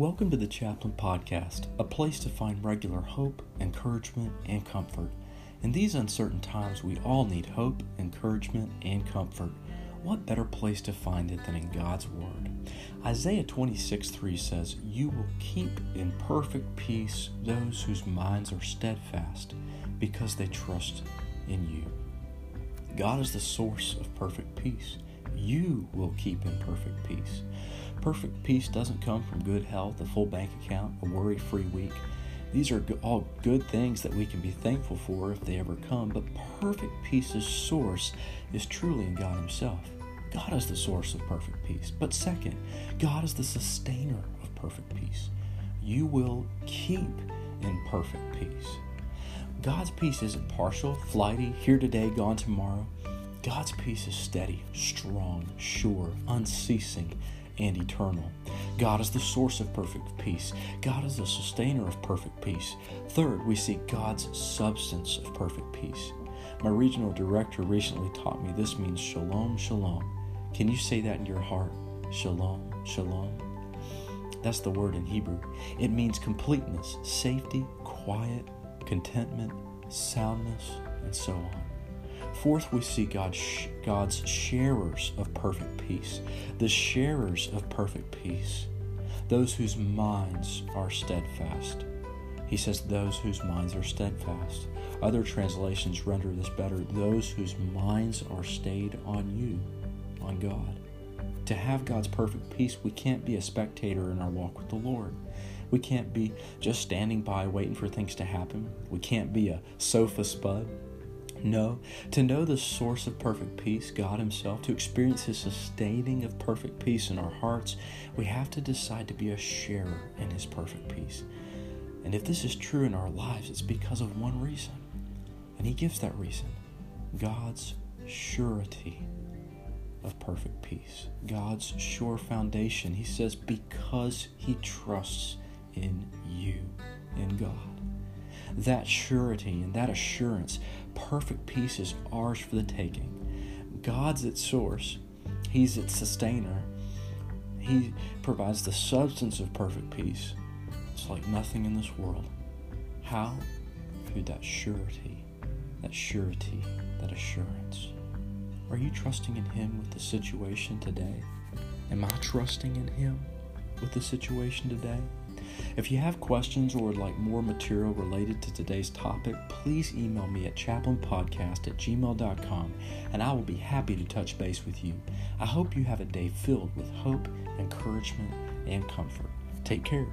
Welcome to the Chaplain Podcast, a place to find regular hope, encouragement, and comfort. In these uncertain times, we all need hope, encouragement, and comfort. What better place to find it than in God's Word? Isaiah 26 3 says, You will keep in perfect peace those whose minds are steadfast because they trust in you. God is the source of perfect peace. You will keep in perfect peace. Perfect peace doesn't come from good health, a full bank account, a worry free week. These are all good things that we can be thankful for if they ever come, but perfect peace's source is truly in God Himself. God is the source of perfect peace. But second, God is the sustainer of perfect peace. You will keep in perfect peace. God's peace isn't partial, flighty, here today, gone tomorrow. God's peace is steady, strong, sure, unceasing, and eternal. God is the source of perfect peace. God is the sustainer of perfect peace. Third, we see God's substance of perfect peace. My regional director recently taught me this means shalom, shalom. Can you say that in your heart? Shalom, shalom. That's the word in Hebrew. It means completeness, safety, quiet, contentment, soundness, and so on. Fourth, we see God, God's sharers of perfect peace, the sharers of perfect peace, those whose minds are steadfast. He says, those whose minds are steadfast. Other translations render this better those whose minds are stayed on you, on God. To have God's perfect peace, we can't be a spectator in our walk with the Lord. We can't be just standing by waiting for things to happen. We can't be a sofa spud no, to know the source of perfect peace, God Himself, to experience His sustaining of perfect peace in our hearts, we have to decide to be a sharer in His perfect peace. And if this is true in our lives, it's because of one reason. And He gives that reason God's surety of perfect peace, God's sure foundation. He says, because He trusts in you, in God. That surety and that assurance perfect peace is ours for the taking. God's its source, He's its sustainer. He provides the substance of perfect peace. It's like nothing in this world. How? Through that surety, that surety, that assurance. Are you trusting in Him with the situation today? Am I trusting in Him with the situation today? If you have questions or would like more material related to today's topic, please email me at chaplainpodcast at gmail.com and I will be happy to touch base with you. I hope you have a day filled with hope, encouragement, and comfort. Take care.